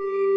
you